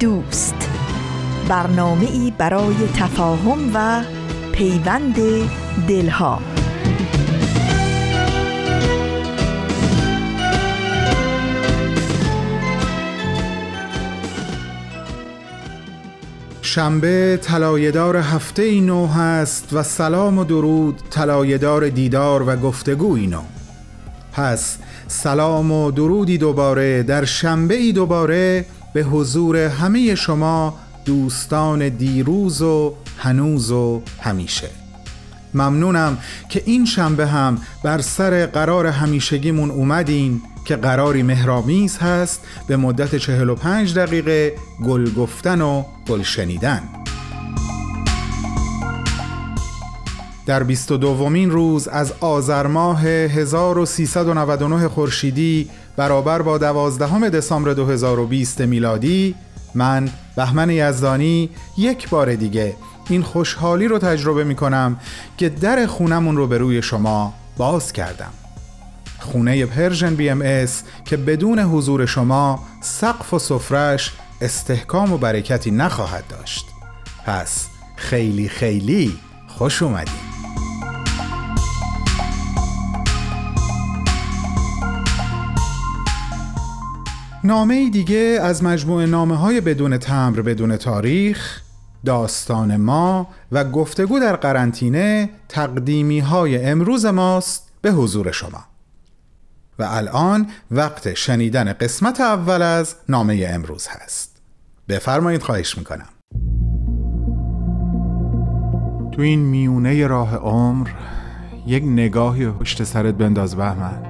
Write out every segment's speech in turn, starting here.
دوست. برنامه ای برای تفاهم و پیوند دلها. شنبه طلایه‌دار هفته نو هست و سلام و درود طلایه‌دار دیدار و گفتگو نو. پس سلام و درودی دوباره در شنبه ای دوباره به حضور همه شما دوستان دیروز و هنوز و همیشه. ممنونم که این شنبه هم بر سر قرار همیشگیمون اومدین که قراری مهرامیز هست به مدت 45 دقیقه گل گفتن و گل شنیدن. در 22 دومین روز از آذر ماه 1399 خورشیدی برابر با 12 دسامبر 2020 میلادی من بهمن یزدانی یک بار دیگه این خوشحالی رو تجربه می کنم که در خونمون رو به روی شما باز کردم. خونه Persian BMS که بدون حضور شما سقف و سفرش استحکام و برکتی نخواهد داشت. پس خیلی خیلی خوش اومدید. نامه دیگه از مجموعه نامه های بدون تمر بدون تاریخ داستان ما و گفتگو در قرنطینه تقدیمی های امروز ماست به حضور شما. و الان وقت شنیدن قسمت اول از نامه امروز هست. بفرمایید خواهش می‌کنم. تو این میونه راه عمر یک نگاهی پشت سرت بنداز بهمن.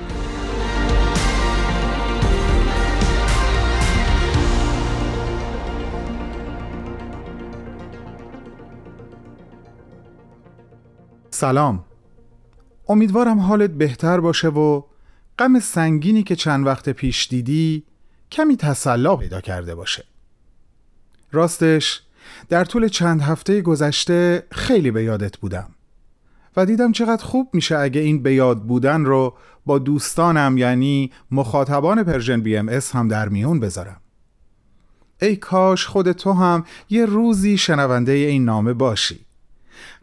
سلام. امیدوارم حالت بهتر باشه و غم سنگینی که چند وقت پیش دیدی کمی تسلا پیدا کرده باشه. راستش در طول چند هفته گذشته خیلی به یادت بودم و دیدم چقدر خوب میشه اگه این به یاد بودن رو با دوستانم یعنی مخاطبان Persian BMS هم در میون بذارم. ای کاش خود تو هم یه روزی شنونده این نامه باشی.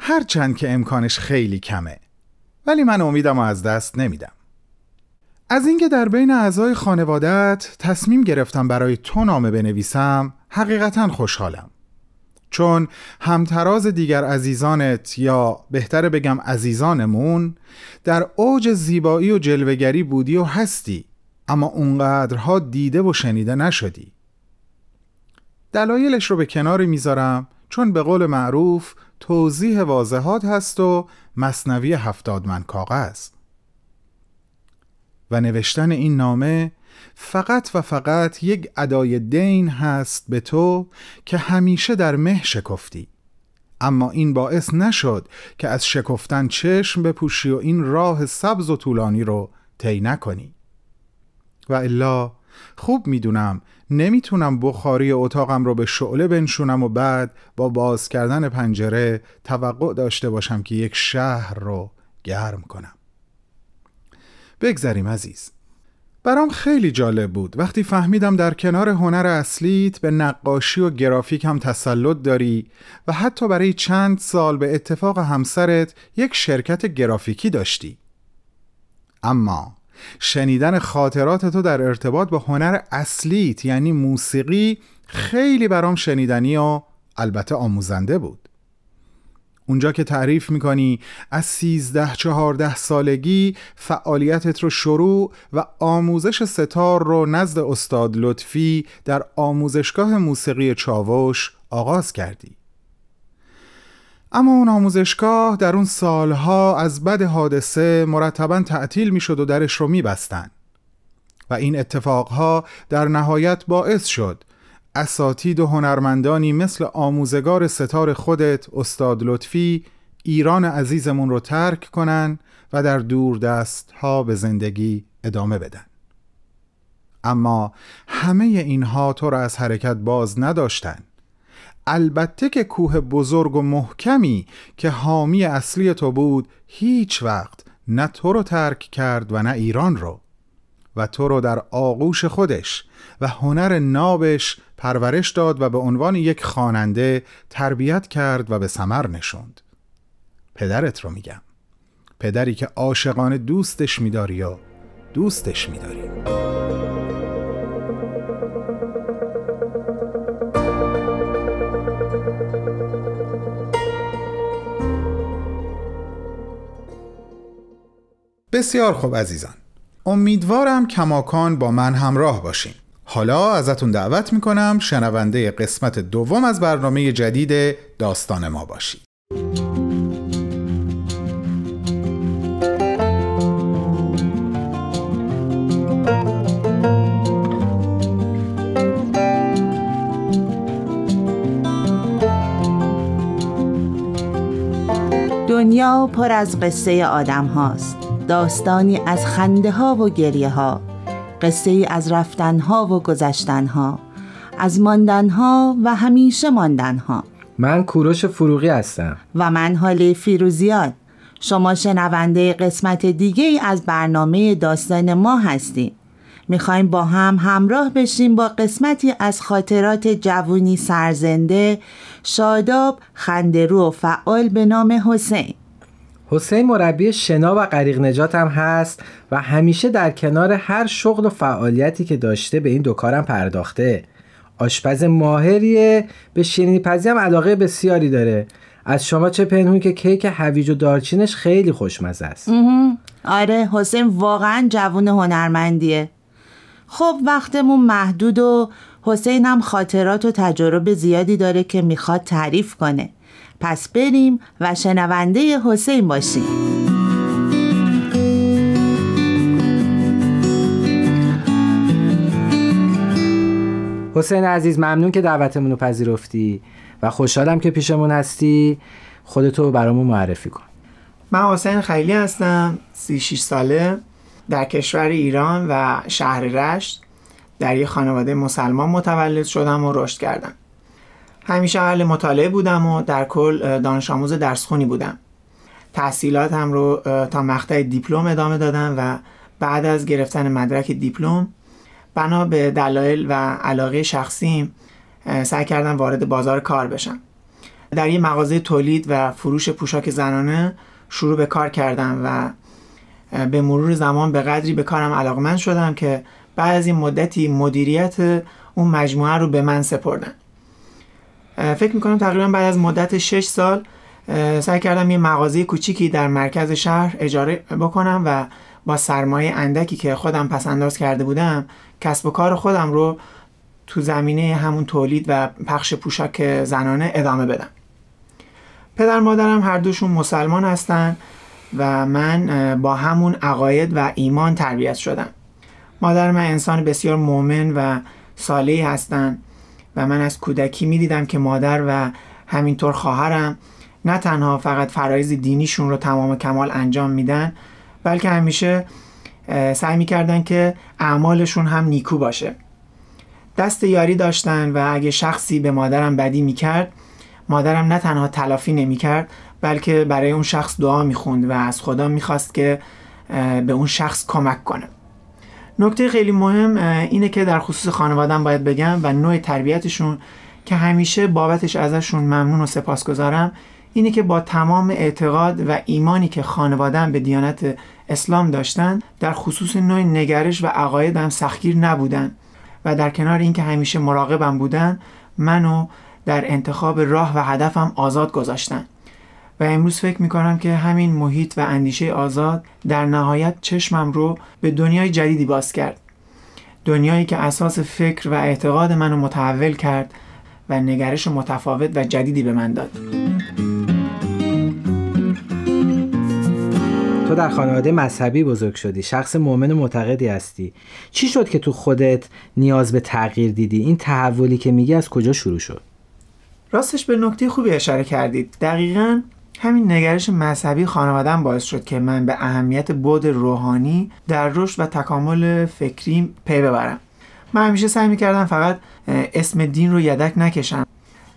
هرچند که امکانش خیلی کمه. ولی من امیدم از دست نمیدم. از اینکه در بین اعضای خانوادت تصمیم گرفتم برای تو نامه بنویسم حقیقتا خوشحالم. چون همتراز دیگر عزیزانت یا بهتر بگم عزیزانمون در اوج زیبایی و جلوگری بودی و هستی اما اونقدرها دیده و شنیده نشدی. دلایلش رو به کنار می‌ذارم چون به قول معروف توضیح واضحات هست و مصنوی هفتاد من کاغذ. و نوشتن این نامه فقط و فقط یک ادای دین هست به تو که همیشه در مه شکفتی. اما این باعث نشد که از شکفتن چشم بپوشی و این راه سبز و طولانی رو طی نکنی. و الا خوب می‌دونم نمی‌تونم بخاری اتاقم رو به شعله بنشونم و بعد با باز کردن پنجره توقع داشته باشم که یک شهر رو گرم کنم. بگذریم عزیز. برام خیلی جالب بود. وقتی فهمیدم در کنار هنر اصلیت به نقاشی و گرافیک هم تسلط داری و حتی برای چند سال به اتفاق همسرت یک شرکت گرافیکی داشتی. اما شنیدن خاطرات تو در ارتباط با هنر اصلیت یعنی موسیقی خیلی برام شنیدنی و البته آموزنده بود. اونجا که تعریف می‌کنی از سیزده چهارده سالگی فعالیتت رو شروع و آموزش ستار رو نزد استاد لطفی در آموزشگاه موسیقی چاوش آغاز کردی. اما اون آموزشگاه در اون سالها از بد حادثه مرتبا تعطیل می‌شد و درش رو میبستن. و این اتفاقها در نهایت باعث شد اساتید و هنرمندانی مثل آموزگار ستار خودت استاد لطفی ایران عزیزمون رو ترک کنن و در دور دست ها به زندگی ادامه بدن. اما همه اینها تو را از حرکت باز نداشتن. البته که کوه بزرگ و محکمی که حامی اصلی تو بود هیچ وقت نه تو رو ترک کرد و نه ایران رو. و تو رو در آغوش خودش و هنر نابش پرورش داد و به عنوان یک خواننده تربیت کرد و به سمر نشوند. پدرت رو میگم. پدری که عاشقانه دوستش میداری یا دوستش میداری. بسیار خوب عزیزان. امیدوارم کماکان با من همراه باشین. حالا ازتون دعوت می‌کنم شنونده قسمت دوم از برنامه جدید داستان ما باشید. دنیا پر از قصه آدم هاست. داستانی از خنده ها و گریه ها قصه ای از رفتن ها و گذشتن ها از ماندن ها و همیشه ماندن ها من کوروش فروغی هستم. و من حالی فیروزیاد شما شنونده قسمت دیگه ای از برنامه داستان ما هستیم می‌خوایم با هم همراه بشیم با قسمتی از خاطرات جوونی سرزنده شاداب خندرو و فعال به نام حسین. حسین مربی شنا و غریق نجات هم هست و همیشه در کنار هر شغل و فعالیتی که داشته به این دو کارم پرداخته. آشپز ماهریه به شیرینی پزی هم علاقه بسیاری داره. از شما چه پنهون که کیک هویج و دارچینش خیلی خوشمزه است. آره حسین واقعا جوون هنرمندیه. خب وقتمون محدود و حسین هم خاطرات و تجربه زیادی داره که می‌خواد تعریف کنه. پس بریم و شنونده حسین باشیم. حسین عزیز ممنون که دعوتمون رو پذیرفتی و خوشحالم که پیشمون هستی. خودتو برامون معرفی کن. من حسین خیلی هستم 36 ساله در کشور ایران و شهر رشت. در یک خانواده مسلمان متولد شدم و رشد کردم. همیشه اهل مطالعه بودم و در کل دانش آموز درسخونی بودم. تحصیلاتم رو تا مقطع دیپلم ادامه دادم و بعد از گرفتن مدرک دیپلم بنا به دلایل و علاقه شخصیم سعی کردم وارد بازار کار بشم. در یه مغازه تولید و فروش پوشاک زنانه شروع به کار کردم و به مرور زمان به قدری به کارم علاقمند شدم که بعد از مدتی مدیریت اون مجموعه رو به من سپردن. فکر می‌کنم تقریبا بعد از مدت 6 سال سعی کردم یه مغازه کوچیکی در مرکز شهر اجاره بکنم و با سرمایه اندکی که خودم پس انداز کرده بودم کسب و کار خودم رو تو زمینه همون تولید و پخش پوشاک زنانه ادامه بدم. پدر مادرم هر دوشون مسلمان هستن و من با همون عقاید و ایمان تربیت شدم. مادر من انسان بسیار مؤمن و صالحی هستند و من از کودکی می‌دیدم که مادر و همینطور خواهرم نه تنها فقط فرایز دینیشون رو تمام کمال انجام میدن بلکه همیشه سعی می‌کردن که اعمالشون هم نیکو باشه. دست یاری داشتن و اگه شخصی به مادرم بدی می‌کرد مادرم نه تنها تلافی نمی‌کرد بلکه برای اون شخص دعا می‌خوند و از خدا می‌خواست که به اون شخص کمک کنه. نکته خیلی مهم اینه که در خصوص خانوادم باید بگم و نوع تربیتشون که همیشه بابتش ازشون ممنون و سپاسگزارم اینه که با تمام اعتقاد و ایمانی که خانوادم به دیانت اسلام داشتن در خصوص نوع نگرش و عقایدم سختگیر نبودن و در کنار اینکه همیشه مراقبم بودن منو در انتخاب راه و هدفم آزاد گذاشتن. و امروز فکر می‌کنم که همین محیط و اندیشه آزاد در نهایت چشمم رو به دنیای جدیدی باز کرد. دنیایی که اساس فکر و اعتقاد منو متحول کرد و نگرش متفاوت و جدیدی به من داد. تو در خانواده مذهبی بزرگ شدی شخص مؤمن و معتقدی هستی. چی شد که تو خودت نیاز به تغییر دیدی؟ این تحولی که میگی از کجا شروع شد؟ راستش به نکته خوبی اشاره کردید. دقیقا همین نگرش مذهبی خانوادم باعث شد که من به اهمیت بود روحانی در رشد و تکامل فکری پی ببرم. من همیشه سعی می‌کردم فقط اسم دین رو یدک نکشم.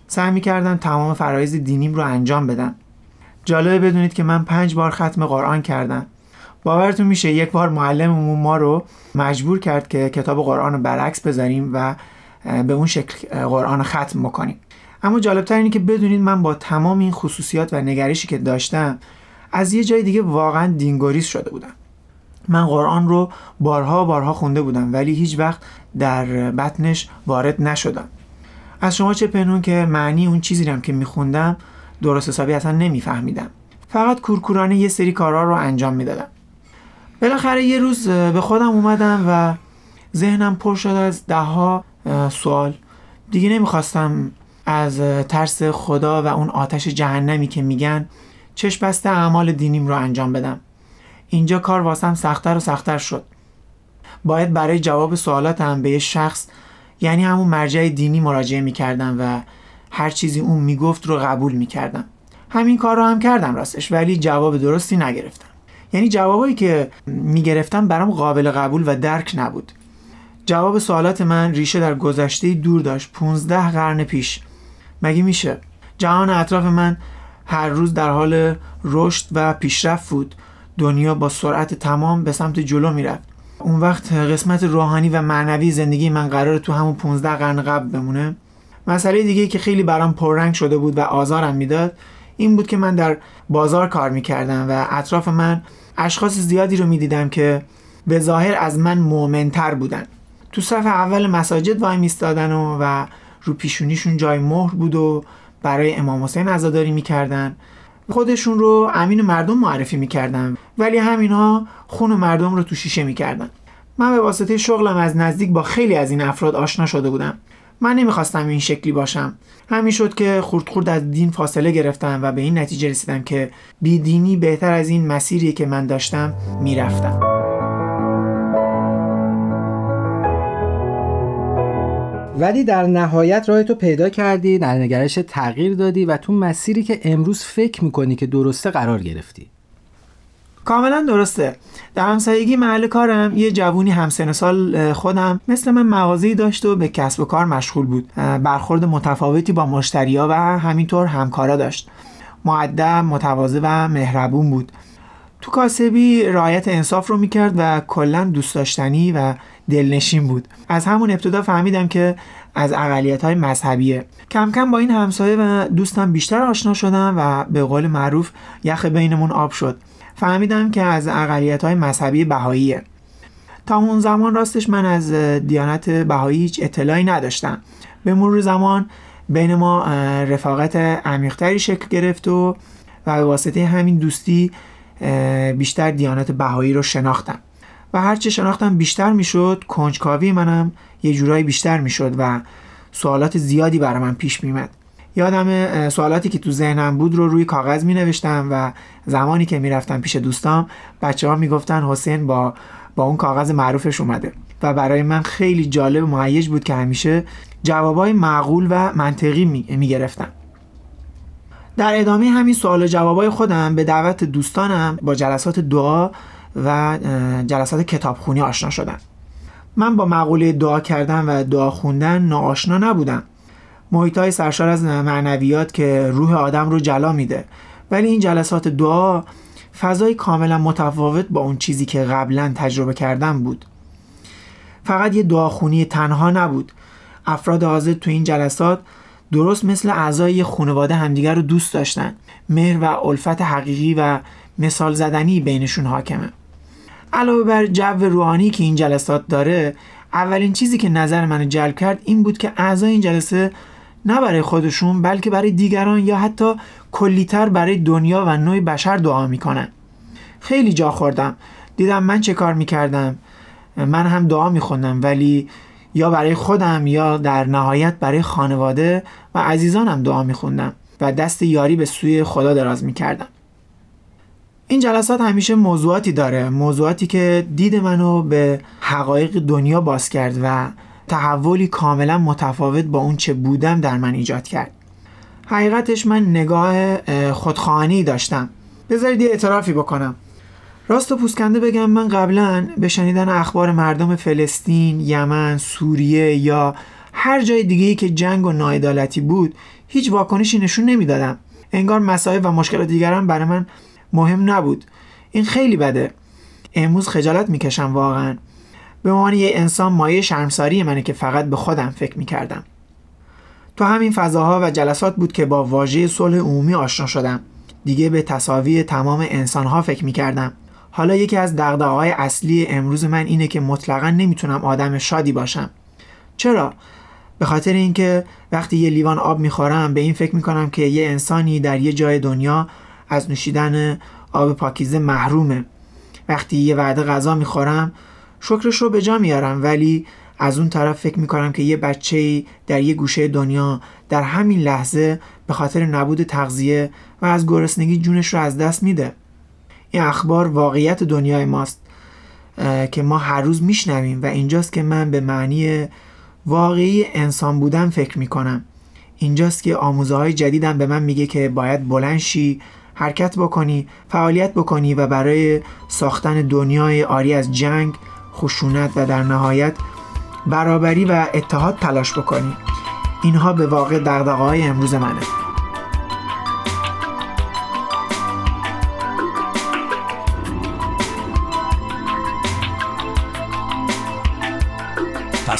سعی می‌کردم تمام فرایز دینیم رو انجام بدم. جالبه بدونید که من پنج بار ختم قرآن کردم. باورتون میشه یک بار معلممون ما رو مجبور کرد که کتاب قرآن رو برعکس بذاریم و به اون شکل قرآن ختم بکنیم. اما جالبتر اینه که بدونید من با تمام این خصوصیات و نگرشی که داشتم از یه جای دیگه واقعا دینگوریز شده بودم. من قرآن رو بارها بارها خونده بودم ولی هیچ وقت در بطنش وارد نشدم. از شما چه پنون که معنی اون چیزی هم که میخوندم درست حسابی اصلا نمیفهمیدم. فقط کورکورانه یه سری کارها رو انجام می‌دادم. بالاخره یه روز به خودم اومدم و ذهنم پر شد از دهها سوال. دیگه نمی‌خواستم از ترس خدا و اون آتش جهنمی که میگن چشم بسته اعمال دینیم رو انجام بدم. اینجا کار واسم سختتر و سختتر شد. باید برای جواب سوالاتم به یه شخص یعنی همون مرجع دینی مراجعه می‌کردم و هر چیزی اون می‌گفت رو قبول می‌کردم. همین کار رو هم کردم راستش ولی جواب درستی نگرفتم. یعنی جوابایی که می‌گرفتم برام قابل قبول و درک نبود. جواب سوالات من ریشه در گذشته دور داشت. 15 قرن پیش. مگه میشه؟ جهان اطراف من هر روز در حال رشد و پیشرفت بود. دنیا با سرعت تمام به سمت جلو می‌رفت. اون وقت قسمت روحانی و معنوی زندگی من قرار تو همون 15 قرن قبل بمونه. مسئله دیگه که خیلی برام پررنگ شده بود و آزارم می‌داد این بود که من در بازار کار می‌کردم و اطراف من اشخاص زیادی رو می‌دیدم که به ظاهر از من مؤمنتر بودن. تو صف اول مساجد وای میستادن و, و رو پیشونیشون جای مهر بود و برای امام حسین عزاداری می‌کردن. خودشون رو امین مردم معرفی می‌کردن ولی همینها خون مردم رو تو شیشه می‌کردن. من به واسطه شغلم از نزدیک با خیلی از این افراد آشنا شده بودم. من نمی‌خواستم این شکلی باشم. همین شد که خورد خورد از دین فاصله گرفتم و به این نتیجه رسیدم که بیدینی بهتر از این مسیری که من داشتم می‌رفتم. ولی در نهایت راه تو پیدا کردی در نگرش تغییر دادی و تو مسیری که امروز فکر می‌کنی که درسته قرار گرفتی. کاملا درسته. در همسایگی محل کارم یه جوونی همسن سال خودم مثل من مغازه‌ای داشت و به کسب و کار مشغول بود. برخورد متفاوتی با مشتریا و همینطور همکارا داشت. معدب متواضع و مهربون بود. تو کاسبی رعایت انصاف رو می‌کرد و کلا دوست داشتنی و دلنشین بود. از همون ابتدا فهمیدم که از اقلیت های مذهبیه. کم کم با این همسایه و دوستم بیشتر آشنا شدم و به قول معروف یخ بینمون آب شد. فهمیدم که از اقلیت های مذهبی بهاییه. تا اون زمان راستش من از دیانت بهایی هیچ اطلاعی نداشتم. به مرور زمان بین ما رفاقت عمیقتری شکل گرفت و و به واسطه همین دوستی بیشتر دیانت بهایی رو شناختم. و هرچه شناختم بیشتر می‌شد کنجکاوی منم یه جورایی بیشتر می‌شد و سوالات زیادی برای من پیش میمد یادم سوالاتی که تو ذهنم بود رو روی کاغذ می نوشتم و زمانی که می‌رفتم پیش دوستام بچه ها می‌گفتن حسین با با اون کاغذ معروفش اومده. و برای من خیلی جالب و مهیج بود که همیشه جوابای معقول و منطقی می گرفتم در ادامه همین سوال و جوابای خودم به دعوت دوستانم با جلسات دعا و جلسات کتابخونی آشنا شدم. من با مقوله دعا کردن و دعا خوندن ناآشنا نبودم. محیط های سرشار از معنویات که روح آدم رو جلا میده. ولی این جلسات دعا فضای کاملا متفاوت با اون چیزی که قبلا تجربه کردم بود. فقط یه دعاخونی تنها نبود. افراد حاضر تو این جلسات درست مثل اعضای خانواده همدیگر رو دوست داشتن. مهر و الفت حقیقی و مثال زدنی بینشون حاکمه. علاوه بر جو روحانی که این جلسات داره اولین چیزی که نظر منو جلب کرد این بود که اعضای این جلسه نه برای خودشون بلکه برای دیگران یا حتی کلیتر برای دنیا و نوع بشر دعا می‌کنن. خیلی جا خوردم. دیدم من چه کار می‌کردم. من هم دعا میخوندم ولی یا برای خودم یا در نهایت برای خانواده و عزیزانم دعا میخوندم و دست یاری به سوی خدا دراز می‌کردم. این جلسات همیشه موضوعاتی داره موضوعاتی که دید منو به حقایق دنیا باز کرد و تحولی کاملا متفاوت با اون چه بودم در من ایجاد کرد. حقیقتش من نگاه خودخواهانی داشتم. بذارید یه اعترافی بکنم. راست و پوسکنده بگم من قبلا به شنیدن اخبار مردم فلسطین، یمن، سوریه یا هر جای دیگه که جنگ و ناعدالتی بود هیچ واکنشی نشون نمی‌دادم. انگار مسائل و مشکلات دیگران برای من مهم نبود. این خیلی بده. امروز خجالت می‌کشم واقعا. به عنوان یه انسان مایه شرمساری منه که فقط به خودم فکر می‌کردم. تو همین فضاها و جلسات بود که با واژه صلح عمومی آشنا شدم. دیگه به تصاوی تمام انسانها فکر می‌کردم. حالا یکی از دغدغه‌های اصلی امروز من اینه که مطلقا نمی‌تونم آدم شادی باشم. چرا؟ به خاطر اینکه وقتی یه لیوان آب می‌خورم به این فکر می‌کنم که یه انسانی در یه جای دنیا از نوشیدن آب پاکیزه محرومه. وقتی یه وعده غذا می‌خورم شکرش رو به جا میارم ولی از اون طرف فکر می‌کنم که یه بچه در یه گوشه دنیا در همین لحظه به خاطر نبود تغذیه و از گرسنگی جونش رو از دست میده. این اخبار واقعیت دنیای ماست که ما هر روز میشنویم و اینجاست که من به معنی واقعی انسان بودن فکر می‌کنم. اینجاست که آموزه های جدیدم به من میگه که باید بلند شی حرکت بکنی فعالیت بکنی و برای ساختن دنیای آری از جنگ خشونت و در نهایت برابری و اتحاد تلاش بکنی. اینها به واقع دقدقه های امروز منه.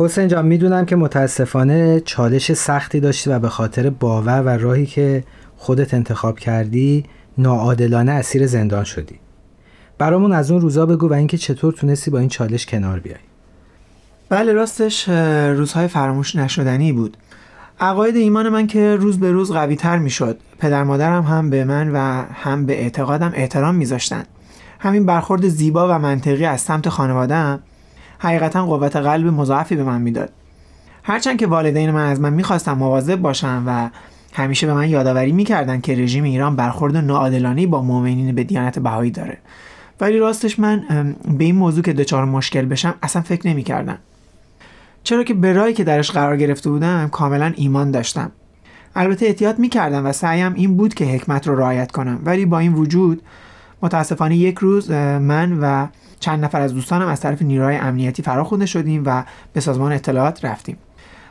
حسین جان می‌دونم که متاسفانه چالش سختی داشتی و به خاطر باور و راهی که خودت انتخاب کردی ناعادلانه اسیر زندان شدی. برامون از اون روزا بگو و اینکه چطور تونستی با این چالش کنار بیای. بله راستش روزهای فراموش نشدنی بود. عقاید ایمان من که روز به روز قوی تر می شد پدر مادرم هم به من و هم به اعتقادم احترام میذاشتن. همین برخورد زیبا و منطقی از سمت خانوادهام حقیقتا قوت قلب مضاعفی به من می‌داد. هرچند که والدین من از من می‌خواستم مواظب باشم و همیشه به من یادآوری می‌کردن که رژیم ایران برخورد ناعادلانه با مؤمنین به دیانت بهایی داره. ولی راستش من به این موضوع که دچار مشکل بشم اصلا فکر نمی‌کردم. چرا که به رایی که درش قرار گرفته بودم کاملا ایمان داشتم. البته احتیاط می‌کردم و سعیم این بود که حکمت رو رعایت کنم. ولی با این وجود متاسفانه یک روز من و چند نفر از دوستانم از طرف نیروهای امنیتی فراخونده شدیم و به سازمان اطلاعات رفتیم.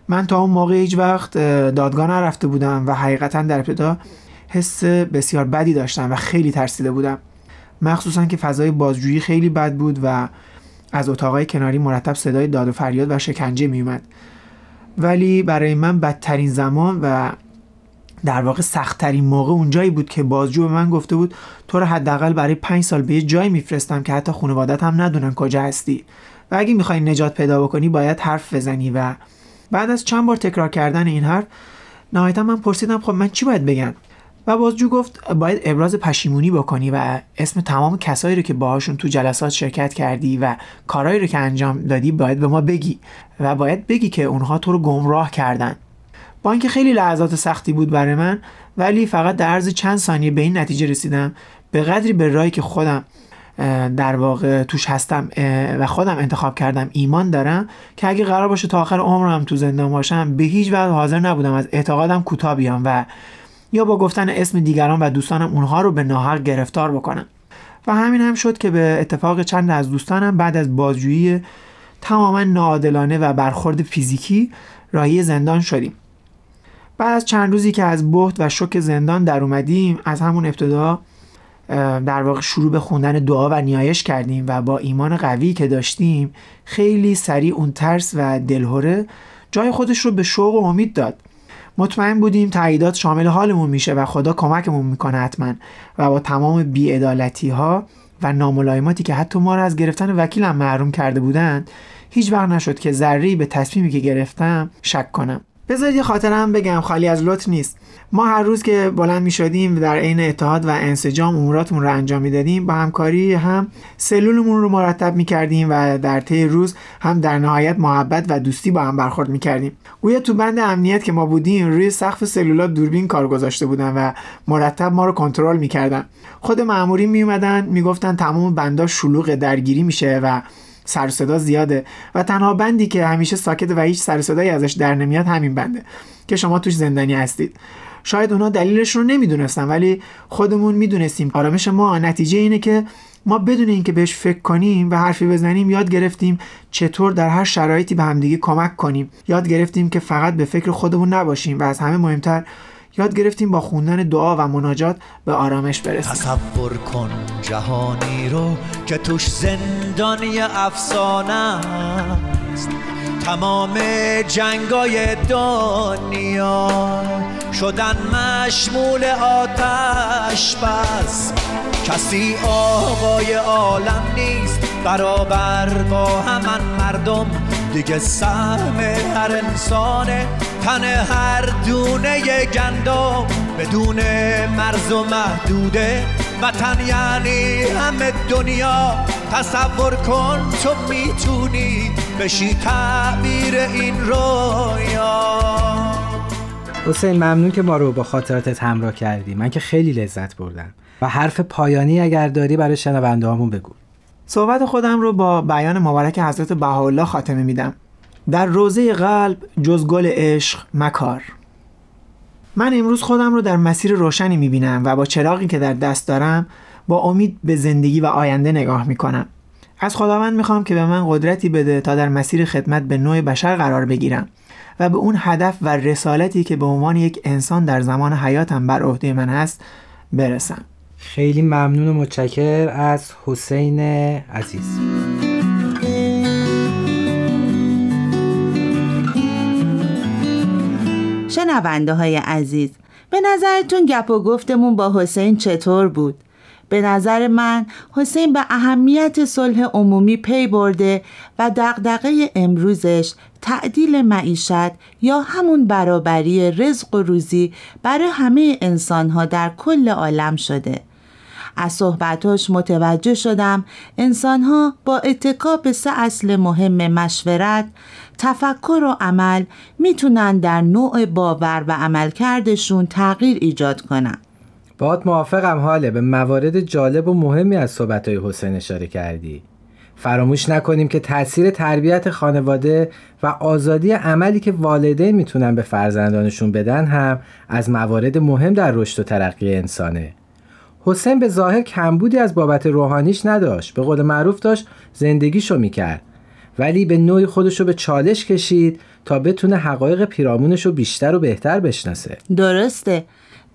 من تا اون موقع هیچ وقت دادگاه نرفته بودم و حقیقتا در ابتدا حس بسیار بدی داشتم و خیلی ترسیده بودم. مخصوصا که فضای بازجویی خیلی بد بود و از اتاقای کناری مرتب صدای داد و فریاد و شکنجه میومد ولی برای من بدترین زمان و در واقع سختترین موقع اونجایی بود که بازجو به من گفته بود تو رو حداقل برای پنج سال به یه جایی میفرستم که حتی خانوادت هم ندونن کجا هستی. و اگه می‌خوای نجات پیدا بکنی باید حرف بزنی و بعد از چند بار تکرار کردن این حرف نهایتا من پرسیدم خب من چی باید بگم؟ و بازجو گفت باید ابراز پشیمونی بکنی و اسم تمام کسایی رو که باهاشون تو جلسات شرکت کردی و کارهایی رو که انجام دادی باید به ما بگی و باید بگی که اونها تو رو گمراه کردن. با اینکه خیلی لحظات سختی بود برای من ولی فقط در عرض چند ثانیه به این نتیجه رسیدم. به قدری به رایی که خودم در واقع توش هستم و خودم انتخاب کردم ایمان دارم که اگه قرار باشه تا آخر عمرم تو زندان باشم به هیچ وجه حاضر نبودم از اعتقادم کوتاه بیام و یا با گفتن اسم دیگران و دوستانم اونها رو به ناحق گرفتار بکنم. و همین هم شد که به اتفاق چند از دوستانم بعد از بازجویی تماما ناعادلانه و برخورد فیزیکی راهی زندان شدیم. بعد از چند روزی که از بحت و شک زندان در اومدیم از همون ابتدا در واقع شروع به خوندن دعا و نیایش کردیم و با ایمان قوی که داشتیم خیلی سریع اون ترس و دلهوره جای خودش رو به شوق و امید داد. مطمئن بودیم تاییدات شامل حالمون میشه و خدا کمکمون می‌کنه حتما و با تمام بیعدالتی ها و ناملایماتی که حتی ما رو از گرفتن وکیلم محروم کرده بودند هیچ وقت نشد که ذره به تصمیمی که گرفتم شک کنم. بذارید یه خاطرم بگم خالی از لطف نیست. ما هر روز که بلند می شدیم در عین اتحاد و انسجام اموراتمون رو انجام می‌دادیم با همکاری هم سلولمون رو مرتب می کردیم و در طی روز هم در نهایت محبت و دوستی با هم برخورد می کردیم گویا تو بند امنیت که ما بودیم روی سقف سلولات دوربین کار گذاشته بودن و مرتب ما رو کنترل می‌کردن. خود مامورین می اومدن می‌گفتن تمام بندا شلوغ درگیری میشه و سر صدا زیاده و تنها بندی که همیشه ساکت و هیچ سر صدایی ازش در نمیاد همین بنده که شما توش زندانی هستید. شاید اونا دلیلش رو نمی‌دونستن ولی خودمون می‌دونستیم. آرامش ما نتیجه اینه که ما بدون اینکه بهش فکر کنیم و حرفی بزنیم یاد گرفتیم چطور در هر شرایطی به همدیگه کمک کنیم. یاد گرفتیم که فقط به فکر خودمون نباشیم و از همه مهمتر یاد گرفتیم با خوندن دعا و مناجات به آرامش برسیم. تصور کن جهانی رو که توش زندان افسانه است. تمام جنگای دنیا شدن مشمول آتش بس. کسی آقای عالم نیست برابر با همان مردم. دیگه سهم هر انسانه تن هر دونه گندم بدون مرز و محدوده. وطن یعنی همه دنیا. تصور کن تو می‌تونی بشی تعبیر این رویا. حسین ممنون که ما رو با خاطراتت همراه کردی. من که خیلی لذت بردم. و حرف پایانی اگر داری برای شنونده همون بگو. صحبت خودم رو با بیان مبارک حضرت بهاءالله خاتمه میدم. در روزه قلب جز گل عشق مکار. من امروز خودم رو در مسیر روشنی می‌بینم و با چراغی که در دست دارم با امید به زندگی و آینده نگاه می‌کنم. از خداوند می‌خوام که به من قدرتی بده تا در مسیر خدمت به نوع بشر قرار بگیرم و به اون هدف و رسالتی که به عنوان یک انسان در زمان حیاتم بر عهده من هست برسم. خیلی ممنون و متشکر از حسین عزیز شنونده های عزیز به نظرتون گپ و گفتمون با حسین چطور بود؟ به نظر من حسین به اهمیت صلح عمومی پی برده و دغدغه امروزش تعدیل معیشت یا همون برابری رزق و روزی برای همه انسانها در کل عالم شده از صحبتاش متوجه شدم. انسانها با اتکا به سه اصل مهم مشورت تفکر و عمل می‌تونن در نوع باور و عملکردشون تغییر ایجاد کنن. باید موافقم حاله. به موارد جالب و مهمی از صحبتهای حسین اشاره کردی. فراموش نکنیم که تاثیر تربیت خانواده و آزادی عملی که والدین می‌تونن به فرزندانشون بدن هم از موارد مهم در رشد و ترقی انسانه. حسین به ظاهر کمبودی از بابت روحانیش نداشت. به قول معروف داشت زندگیشو می‌کرد. ولی به نوعی خودشو به چالش کشید تا بتونه حقایق پیرامونش رو بیشتر و بهتر بشناسه. درسته.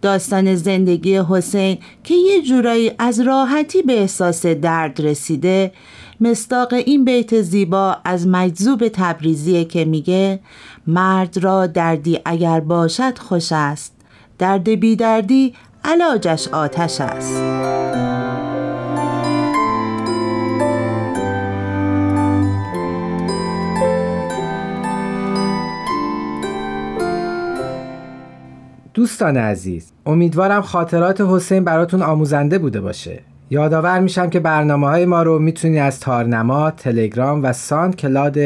داستان زندگی حسین که یه جورایی از راحتی به احساس درد رسیده مستاق این بیت زیبا از مجذوب تبریزیه که میگه مرد را دردی اگر باشد خوش است. درد بی دردی علاجش آتش است. دوستان عزیز امیدوارم خاطرات حسین براتون آموزنده بوده باشه. یادآور میشم که برنامه های ما رو می‌تونین از تارنما، تلگرام و SoundCloud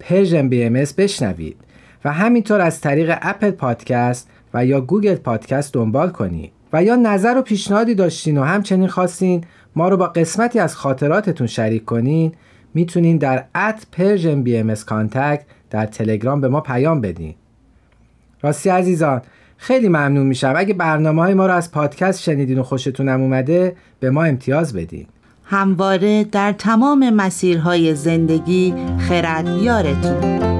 Persian BMS بشنوید و همینطور از طریق Apple Podcast و یا Google Podcast دنبال کنید و یا نظر و پیشنهادی داشتین و همچنین خواستین ما رو با قسمتی از خاطراتتون شریک کنین می‌تونین در at Persian BMS در تلگرام به ما پیام بدین. راستی عزیزان خیلی ممنون میشم. اگه برنامه های ما رو از پادکست شنیدین و خوشتونم اومده به ما امتیاز بدین. همواره در تمام مسیرهای زندگی خرد یارتون.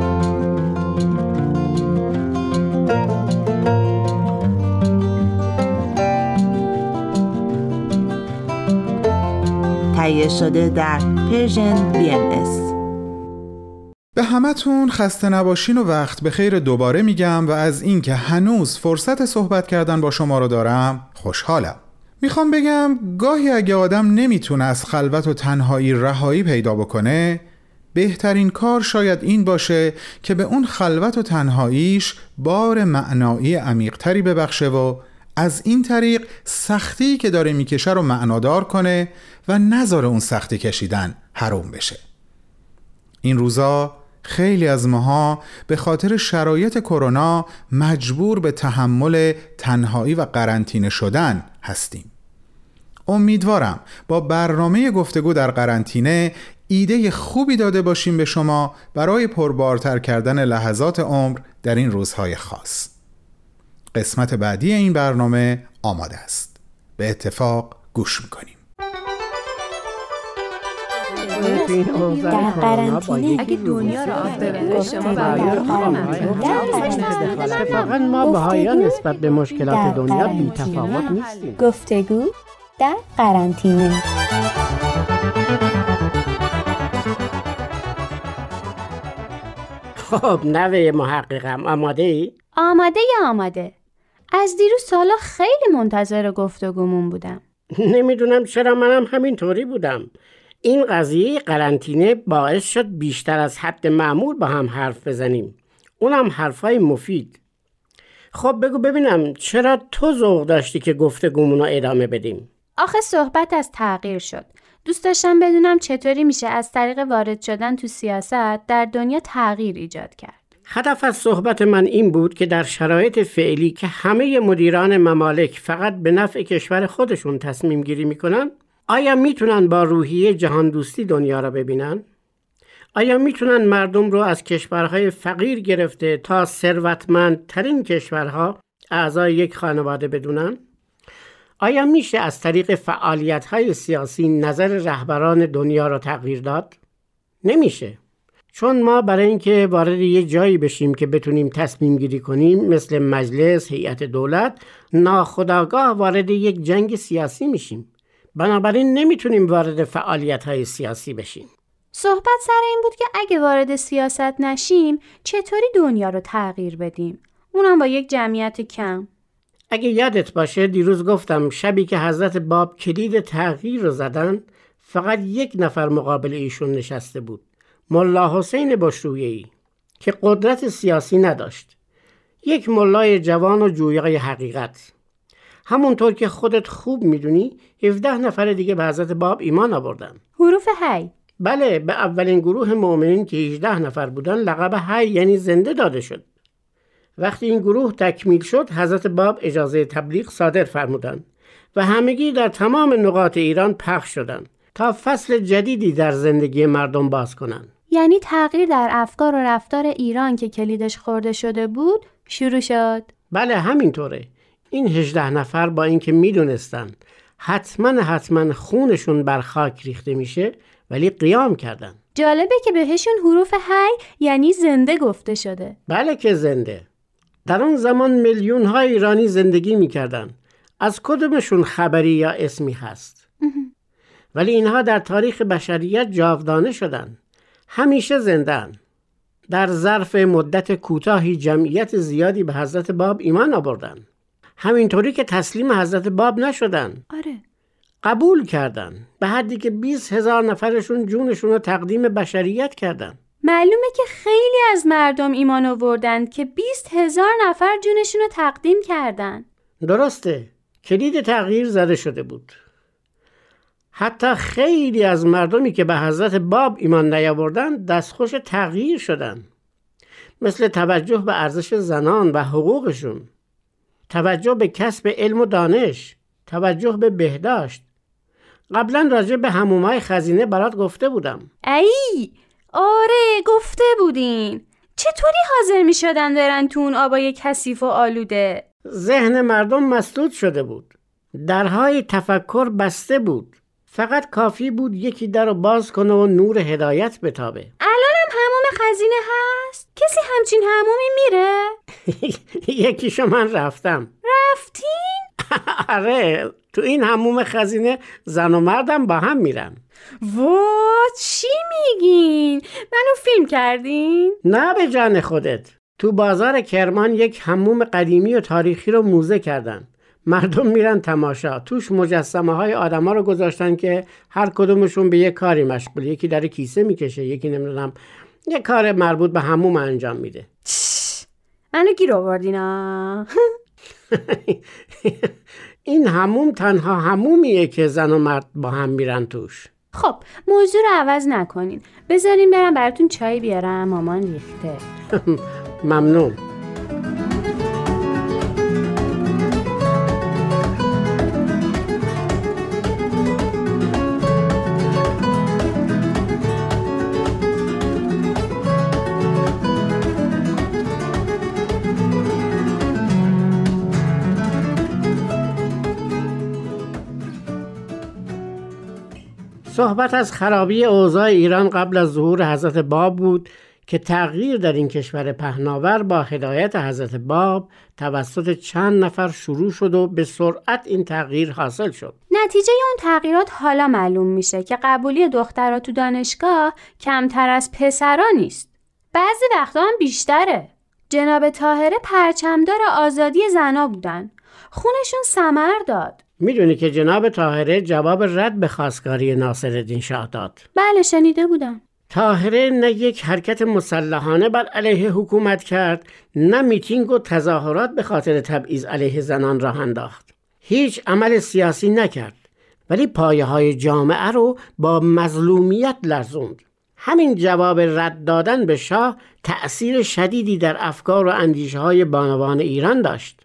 تهیه شده در پرژن BMS به همتون خسته نباشین و وقت به خیر دوباره میگم و از اینکه هنوز فرصت صحبت کردن با شما رو دارم خوشحالم. می‌خوام بگم گاهی اگه آدم نمی‌تونه از خلوت و تنهایی رهایی پیدا بکنه بهترین کار شاید این باشه که به اون خلوت و تنهاییش بار معنایی عمیقتری ببخشه و از این طریق سختی که داره می‌کشه رو معنادار کنه و نذاره اون سختی کشیدن حروم بشه. این روزا خیلی از ماها به خاطر شرایط کرونا مجبور به تحمل تنهایی و قرنطینه شدن هستیم. امیدوارم با برنامه گفتگو در قرنطینه ایده خوبی داده باشیم به شما برای پربارتر کردن لحظات عمر در این روزهای خاص. قسمت بعدی این برنامه آماده است. به اتفاق گوش می‌کنیم. در قرنطینه اگه دنیا رو آف ببره شما اتفاقا ما بهایان نسبت به مشکلات دنیا بی تفاوت نیستیم. گفتگو در قرنطینه خب نوه محققم آماده ای؟ آماده یا آماده؟ از دیروز سالا خیلی منتظر گفتگومون بودم. نمی‌دونم چرا منم همینطوری بودم. این قضیه قرنطینه باعث شد بیشتر از حد معمول با هم حرف بزنیم. اونم حرفای مفید. خب بگو ببینم چرا تو ذوق داشتی که گفتگومون رو ادامه بدیم؟ آخه صحبت از تغییر شد. دوست داشتم بدونم چطوری میشه از طریق وارد شدن تو سیاست در دنیا تغییر ایجاد کرد. هدف از صحبت من این بود که در شرایط فعلی که همه مدیران ممالک فقط به نفع کشور خودشون تصمیم گیری می‌کنن آیا می‌تونن با روحیه جهان دوستی دنیا را ببینن؟ آیا می‌تونن مردم رو از کشورهای فقیر گرفته تا ثروتمندترین کشورها اعضای یک خانواده بدونن؟ آیا میشه از طریق فعالیت های سیاسی نظر رهبران دنیا را تغییر داد؟ نمیشه. چون ما برای اینکه وارد یه جایی بشیم که بتونیم تصمیم گیری کنیم مثل مجلس، هیئت دولت، ناخداگاه وارد یک جنگ سیاسی میشیم. بنابراین نمی‌تونیم وارد فعالیت های سیاسی بشیم. صحبت سر این بود که اگه وارد سیاست نشیم چطوری دنیا رو تغییر بدیم؟ اونم با یک جمعیت کم. اگه یادت باشه دیروز گفتم شبی که حضرت باب کلید تغییر رو زدن فقط یک نفر مقابل ایشون نشسته بود. ملا حسین بشرویهی که قدرت سیاسی نداشت. یک ملای جوان و جویای حقیقت. همونطور که خودت خوب می‌دونی 17 نفر دیگه به حضرت باب ایمان آوردن حروف هی بله به اولین گروه مؤمنین که 18 نفر بودن لقب هی یعنی زنده داده شد وقتی این گروه تکمیل شد حضرت باب اجازه تبلیغ صادر فرمودند و همگی در تمام نقاط ایران پخش شدند تا فصل جدیدی در زندگی مردم باز کنند یعنی تغییر در افکار و رفتار ایران که کلیدش خورده شده بود شروع شد. بله همینطوره. این هجده نفر با اینکه می‌دونستن حتما حتما خونشون بر خاک ریخته میشه ولی قیام کردن. جالبه که بهشون حروف هی یعنی زنده گفته شده. بله که زنده. در آن زمان میلیون های ایرانی زندگی می‌کردن. از کدومشون خبری یا اسمی هست؟ ولی اینها در تاریخ بشریت جاودانه شدن. همیشه زندن در ظرف مدت کوتاهی جمعیت زیادی به حضرت باب ایمان آوردن همینطوری که تسلیم حضرت باب نشدن. آره. قبول کردن. به حدی که 20 هزار نفرشون جونشون رو تقدیم بشریت کردن. معلومه که خیلی از مردم ایمان آوردند که 20 هزار نفر جونشون رو تقدیم کردن. درسته. کلید تغییر زده شده بود. حتی خیلی از مردمی که به حضرت باب ایمان نیاوردن دستخوش تغییر شدن مثل توجه به ارزش زنان و حقوقشون. توجه به کسب علم و دانش. توجه به بهداشت. قبلا راجع به همومای خزینه برات گفته بودم. ای! آره گفته بودین. چطوری حاضر می شدن برن تو اون آبای کثیف و آلوده؟ ذهن مردم مسدود شده بود. درهای تفکر بسته بود. فقط کافی بود یکی در رو باز کنه و نور هدایت بتابه. الانم هموم خزینه هست؟ کسی همچین همومی میره؟ یکیشو من رفتم. رفتین؟ آره تو این هموم خزینه زن و مردم با هم میرن. وا چی میگین؟ منو فیلم کردین؟ نه به جان خودت. تو بازار کرمان یک هموم قدیمی و تاریخی رو موزه کردن. مردم میرن تماشا. توش مجسمه های آدما رو گذاشتن که هر کدومشون به یه کاری مشغول. یکی در کیسه می‌کشه یکی نمی‌دونم یه کار مربوط به هموم انجام میده. منو گیر آوردینا این هموم تنها همومیه که زن و مرد با هم میرن توش. خب موضوع رو عوض نکنین. بذارین برم براتون چای بیارم مامان ریخته. ممنون. صحبت از خرابی اوضاع ایران قبل از ظهور حضرت باب بود که تغییر در این کشور پهناور با هدایت حضرت باب توسط چند نفر شروع شد و به سرعت این تغییر حاصل شد. نتیجه اون تغییرات حالا معلوم میشه که قبولی دخترها تو دانشگاه کمتر از پسرا نیست. بعضی وقتا هم بیشتره. جناب طاهره پرچمدار آزادی زنا بودن. خونشون سمر داد. می‌دونی که جناب طاهره جواب رد به خواستگاری ناصرالدین شاه داد. بله شنیده بودم. طاهره نه یک حرکت مسلحانه بر علیه حکومت کرد نه میتینگ و تظاهرات به خاطر تبعیض علیه زنان راه انداخت. هیچ عمل سیاسی نکرد ولی پایه های جامعه رو با مظلومیت لرزوند. همین جواب رد دادن به شاه تأثیر شدیدی در افکار و اندیشه های بانوان ایران داشت.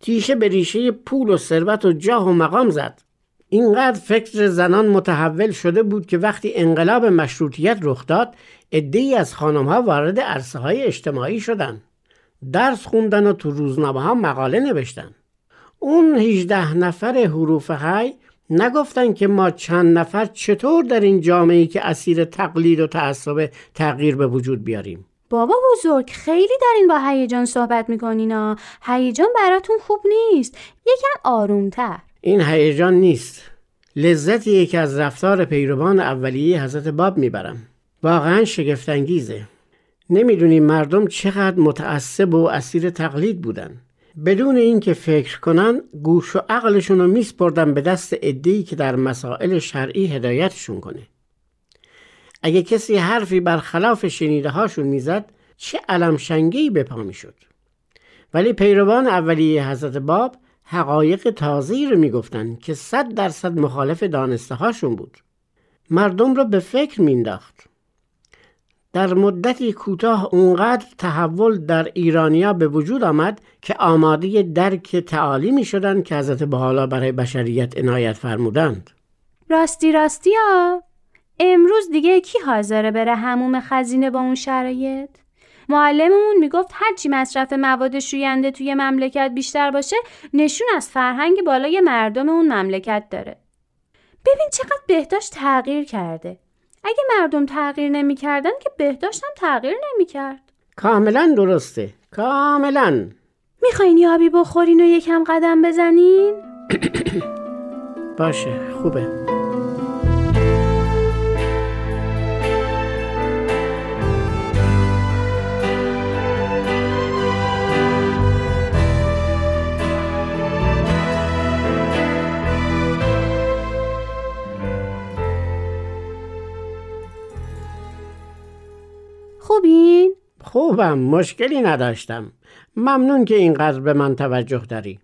تیشه به ریشه پول و ثروت و جاه و مقام زد. اینقدر فکر زنان متحول شده بود که وقتی انقلاب مشروطیت رخ داد عدهای از خانمها وارد عرصه های اجتماعی شدند. درس خوندن و تو روزنامه ها مقاله نوشتن. اون 18 نفر حروف های نگفتن که ما چند نفر چطور در این جامعه که اسیر تقلید و تعصب تغییر به وجود بیاریم. بابا بزرگ خیلی دارین با هیجان صحبت می‌کنین هیجان براتون خوب نیست. یکم آرومتر. این هیجان نیست. لذتی که از رفتار پیروان اولیه حضرت باب می‌برم. واقعا شگفتانگیزه. نمی‌دونی مردم چقدر متعصب و اسیر تقلید بودن. بدون اینکه فکر کنن گوش و عقلشون رو میسپردن به دست عدهای که در مسائل شرعی هدایتشون کنه. اگه کسی حرفی برخلاف شنیده هاشون می‌زد چه علم شنگی به پا می‌شد. ولی پیروان اولیه حضرت باب حقایق تازه‌ای رو می‌گفتن که صد درصد مخالف دانسته هاشون بود. مردم رو به فکر مینداخت در مدتی کوتاه اونقدر تحول در ایرانیا به وجود آمد که آماده درک تعالی می شدن که حضرت بحالا برای بشریت عنایت فرمودند. راستی راستی ها. امروز دیگه کی حاضره بره هموم خزینه با اون شرایط؟ معلممون می‌گفت هرچی مصرف مواد شوینده توی مملکت بیشتر باشه نشون از فرهنگ بالای مردم اون مملکت داره. ببین چقدر بهداشت تغییر کرده. اگه مردم تغییر نمی‌کردن که بهداشت هم تغییر نمی‌کرد. کاملا درسته. کاملا. می‌خواین یه آبی بخورین و یکم قدم بزنین؟ باشه خوبه خوبین؟ خوبم مشکلی نداشتم. ممنون که اینقدر به من توجه داری.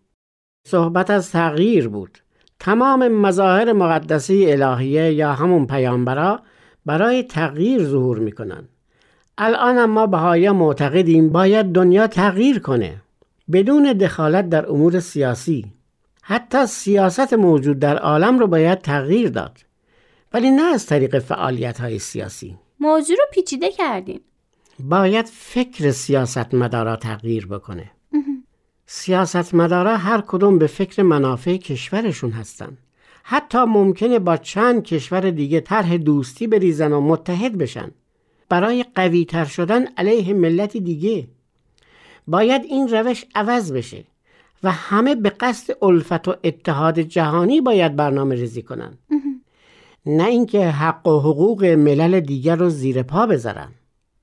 صحبت از تغییر بود. تمام مظاهر مقدسی الهیه یا همون پیامبرا برای تغییر ظهور می‌کنن. الان ما بهایی معتقدیم باید دنیا تغییر کنه. بدون دخالت در امور سیاسی. حتی سیاست موجود در عالم رو باید تغییر داد. ولی نه از طریق فعالیت های سیاسی. موضوع رو پیچیده کردین. باید فکر سیاستمدارا تغییر بکنه. سیاستمدارا هر کدوم به فکر منافع کشورشون هستن. حتی ممکنه با چند کشور دیگه طرح دوستی بریزن و متحد بشن. برای قوی تر شدن علیه ملت دیگه. باید این روش عوض بشه و همه به قصد الفت و اتحاد جهانی باید برنامه ریزی کنن. نه اینکه حق و حقوق ملل دیگر رو زیر پا بذارن.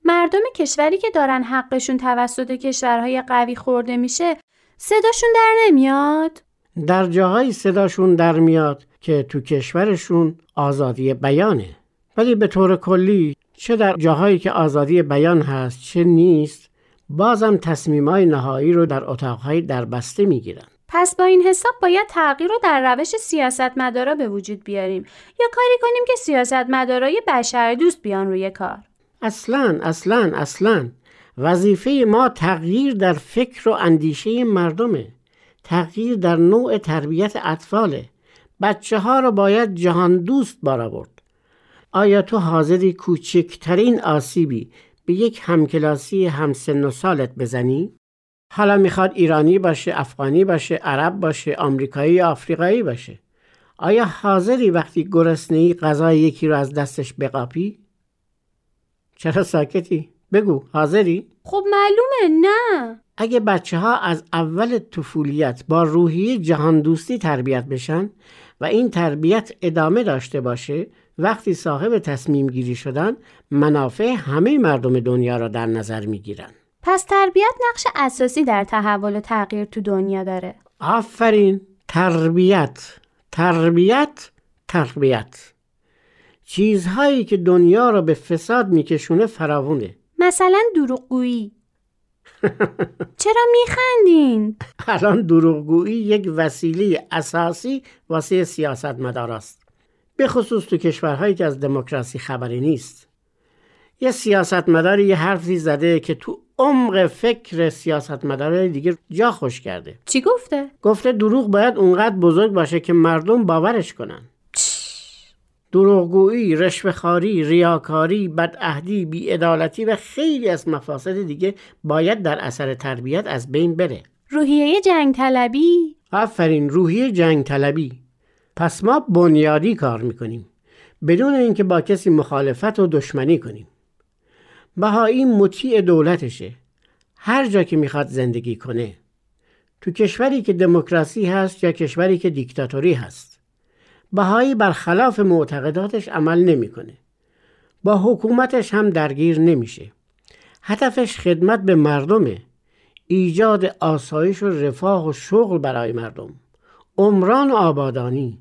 مردم کشوری که دارن حقشون توسط کشورهای قوی خورده میشه صداشون در نمیاد؟ در جاهای صداشون در میاد که تو کشورشون آزادی بیانه. ولی به طور کلی چه در جاهایی که آزادی بیان هست چه نیست بازم تصمیمای نهایی رو در اتاقهای دربسته می‌گیرن. پس با این حساب باید تغییر رو در روش سیاستمدارا به وجود بیاریم. یا کاری کنیم که سیاستمدارای بشر دوست بیان روی کار. اصلا اصلا اصلا وظیفه ما تغییر در فکر و اندیشه مردمه تغییر در نوع تربیت اطفاله بچه ها رو باید جهان دوست بار برد آیا تو حاضری کوچکترین آسیبی به یک همکلاسی همسن و سالت بزنی؟ حالا می‌خواد ایرانی باشه، افغانی باشه، عرب باشه، آمریکایی یا آفریقایی باشه. آیا حاضری وقتی گرسنه‌ای غذای یکی رو از دستش بقاپی؟ چرا ساکتی؟ بگو حاضری؟ خب معلومه نه اگه بچه ها از اول طفولیت با روحیه جهان دوستی تربیت بشن و این تربیت ادامه داشته باشه وقتی صاحب تصمیم گیری شدن منافع همه مردم دنیا را در نظر می گیرن. پس تربیت نقش اساسی در تحول و تغییر تو دنیا داره آفرین تربیت تربیت تربیت چیزهایی که دنیا را به فساد میکشونه فراوونه. مثلا دروغگویی. چرا میخندین؟ الان دروغگویی یک وسیله اساسی واسه سیاست مداراست به خصوص تو کشورهایی که از دموکراسی خبری نیست. یه سیاستمدار یه حرفی زده که تو عمق فکر سیاستمدارای دیگه جا خوش کرده. چی گفته؟ گفته دروغ باید اونقدر بزرگ باشه که مردم باورش کنن. دروغگویی، رشوهخواری، ریاکاری، بدعهدی، بیعدالتی و خیلی از مفاسد دیگه باید در اثر تربیت از بین بره. روحیه جنگ طلبی؟ آفرین روحیه جنگ طلبی. پس ما بنیادی کار می‌کنیم. بدون اینکه با کسی مخالفت و دشمنی کنیم. بهایی مطیع دولتشه. هر جا که می‌خواد زندگی کنه. تو کشوری که دموکراسی هست یا کشوری که دیکتاتوری هست. بهایی برخلاف معتقداتش عمل نمی‌کنه. با حکومتش هم درگیر نمیشه. هدفش خدمت به مردمه. ایجاد آسایش و رفاه و شغل برای مردم. عمران و آبادانی.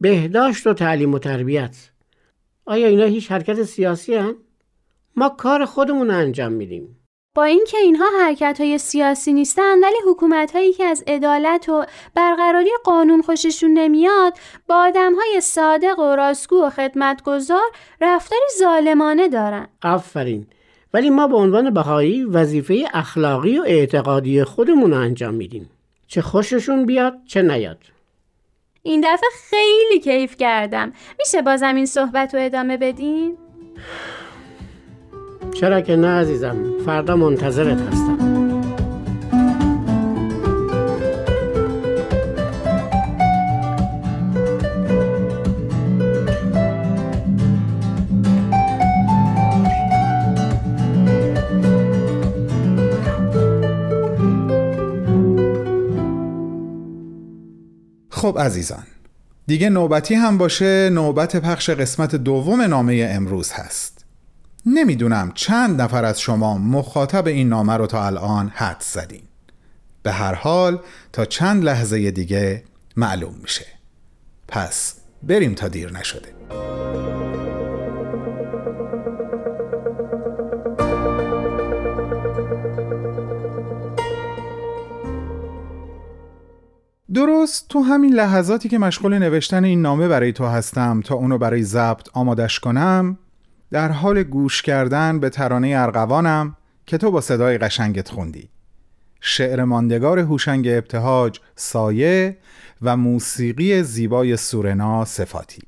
بهداشت و تعلیم و تربیت. آیا اینا هیچ حرکت سیاسی هن؟ ما کار خودمون انجام میدیم. با اینکه اینها حرکت های سیاسی نیستن ولی حکومت هایی که از عدالت و برقراری قانون خوششون نمیاد با آدم های صادق و راستگو و خدمتگزار رفتاری ظالمانه دارن. آفرین. ولی ما به عنوان بهایی وظیفه اخلاقی و اعتقادی خودمون انجام میدیم. چه خوششون بیاد چه نیاد. این دفعه خیلی کیف کردم. میشه بازم این صحبت رو ادامه بدین؟ چرا که نه عزیزم فردا منتظرت هستم. خب عزیزان دیگه نوبتی هم باشه نوبت پخش قسمت دوم نامه امروز هست. نمی‌دونم چند نفر از شما مخاطب این نامه رو تا الان حد زدین. به هر حال تا چند لحظه دیگه معلوم میشه. پس بریم تا دیر نشده. درست تو همین لحظاتی که مشغول نوشتن این نامه برای تو هستم تا اونو برای ضبط آمادش کنم در حال گوش کردن به ترانه ارغوانم که تو با صدای قشنگت خوندی. شعر ماندگار هوشنگ ابتهاج سایه و موسیقی زیبای سورنا صفاتی.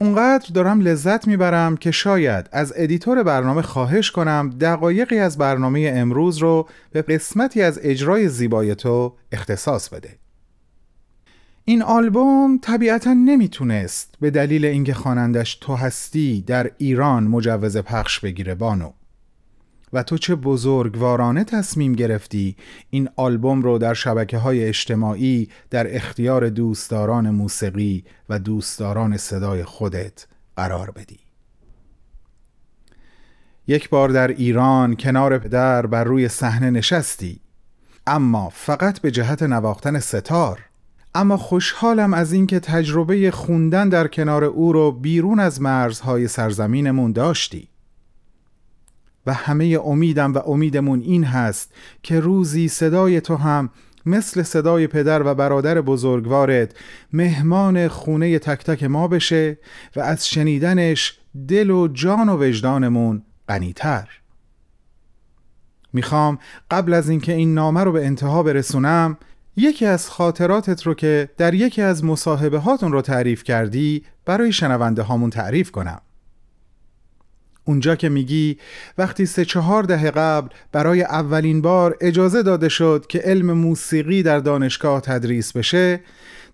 اونقدر دارم لذت می‌برم که شاید از ادیتور برنامه خواهش کنم دقایقی از برنامه امروز رو به قسمتی از اجرای زیبای تو اختصاص بده. این آلبوم طبیعتا نمی‌تونست به دلیل اینکه خوانندش تو هستی در ایران مجوز پخش بگیره بانو. و تو چه بزرگوارانه تصمیم گرفتی این آلبوم رو در شبکه های اجتماعی در اختیار دوستداران موسیقی و دوستداران صدای خودت قرار بدی. یک بار در ایران کنار پدر بر روی صحنه نشستی اما فقط به جهت نواختن ستار اما خوشحالم از اینکه تجربه خوندن در کنار او رو بیرون از مرزهای سرزمینمون داشتی. و همه امیدم و امیدمون این هست که روزی صدای تو هم مثل صدای پدر و برادر بزرگوارت مهمان خونه تک تک ما بشه و از شنیدنش دل و جان و وجدانمون غنیتر. می‌خوام قبل از اینکه این نامه رو به انتها برسونم یکی از خاطراتت رو که در یکی از مصاحبه هاتون رو تعریف کردی برای شنونده هامون تعریف کنم. اونجا که میگی وقتی سه چهار دهه قبل برای اولین بار اجازه داده شد که علم موسیقی در دانشگاه تدریس بشه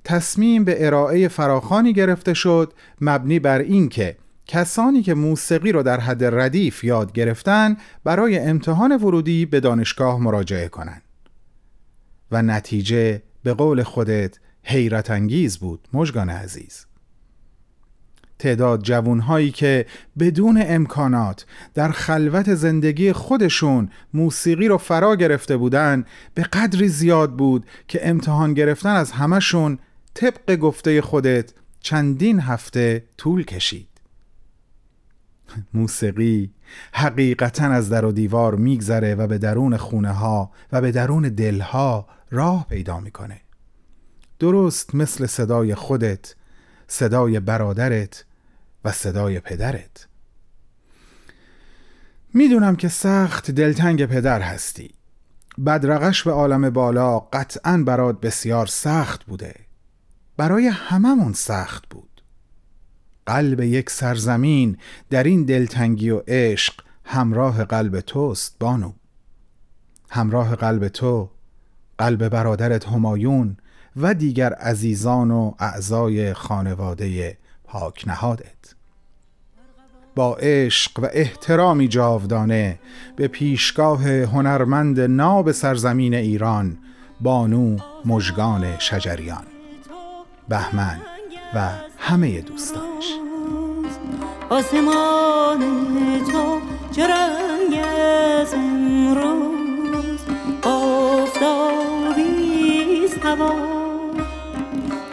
تصمیم به ارائه فراخانی گرفته شد مبنی بر اینکه کسانی که موسیقی رو در حد ردیف یاد گرفتن برای امتحان ورودی به دانشگاه مراجعه کنند و نتیجه به قول خودت حیرت انگیز بود مژگان عزیز. تعداد جوانهایی که بدون امکانات در خلوت زندگی خودشون موسیقی رو فرا گرفته بودن به قدری زیاد بود که امتحان گرفتن از همشون طبق گفته خودت چندین هفته طول کشید. موسیقی حقیقتا از در و دیوار میگذره و به درون خونه ها و به درون دلها راه پیدا می‌کنه. درست مثل صدای خودت صدای برادرت و صدای پدرت. می‌دونم که سخت دلتنگ پدر هستی. بدرقش به عالم بالا قطعا برات بسیار سخت بوده. برای هممون سخت بود. قلب یک سرزمین در این دلتنگی و عشق همراه قلب توست بانو. همراه قلب تو قلب برادرت همایون و دیگر عزیزان و اعضای خانواده پاک نهادت. با عشق و احترامی جاودانه به پیشگاه هنرمند ناب سرزمین ایران بانو مژگان شجریان. بهمن و همه دوستانش. آسمان تو چه رنگ از امروز هوا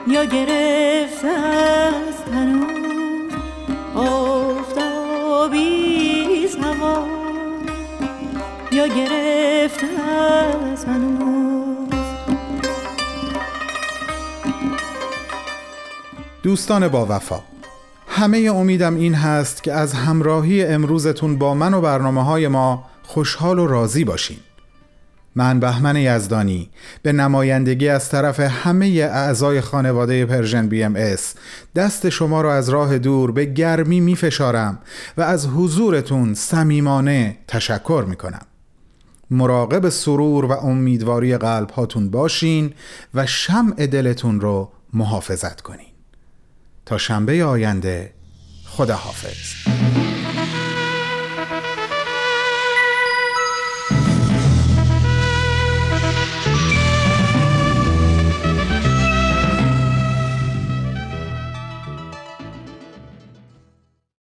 یا گرفته از هنوز آفتابیست هوا یا گرفته از دوستان با وفا همه امیدم این هست که از همراهی امروزتون با من و برنامه های ما خوشحال و راضی باشین. من بهمن یزدانی. به نمایندگی از طرف همه اعضای خانواده Persian BMS دست شما را از راه دور به گرمی می فشارم و از حضورتون صمیمانه تشکر می کنم مراقب سرور و امیدواری قلب هاتون باشین و شمع دلتون رو محافظت کنین. تا شنبه آینده خدا حافظ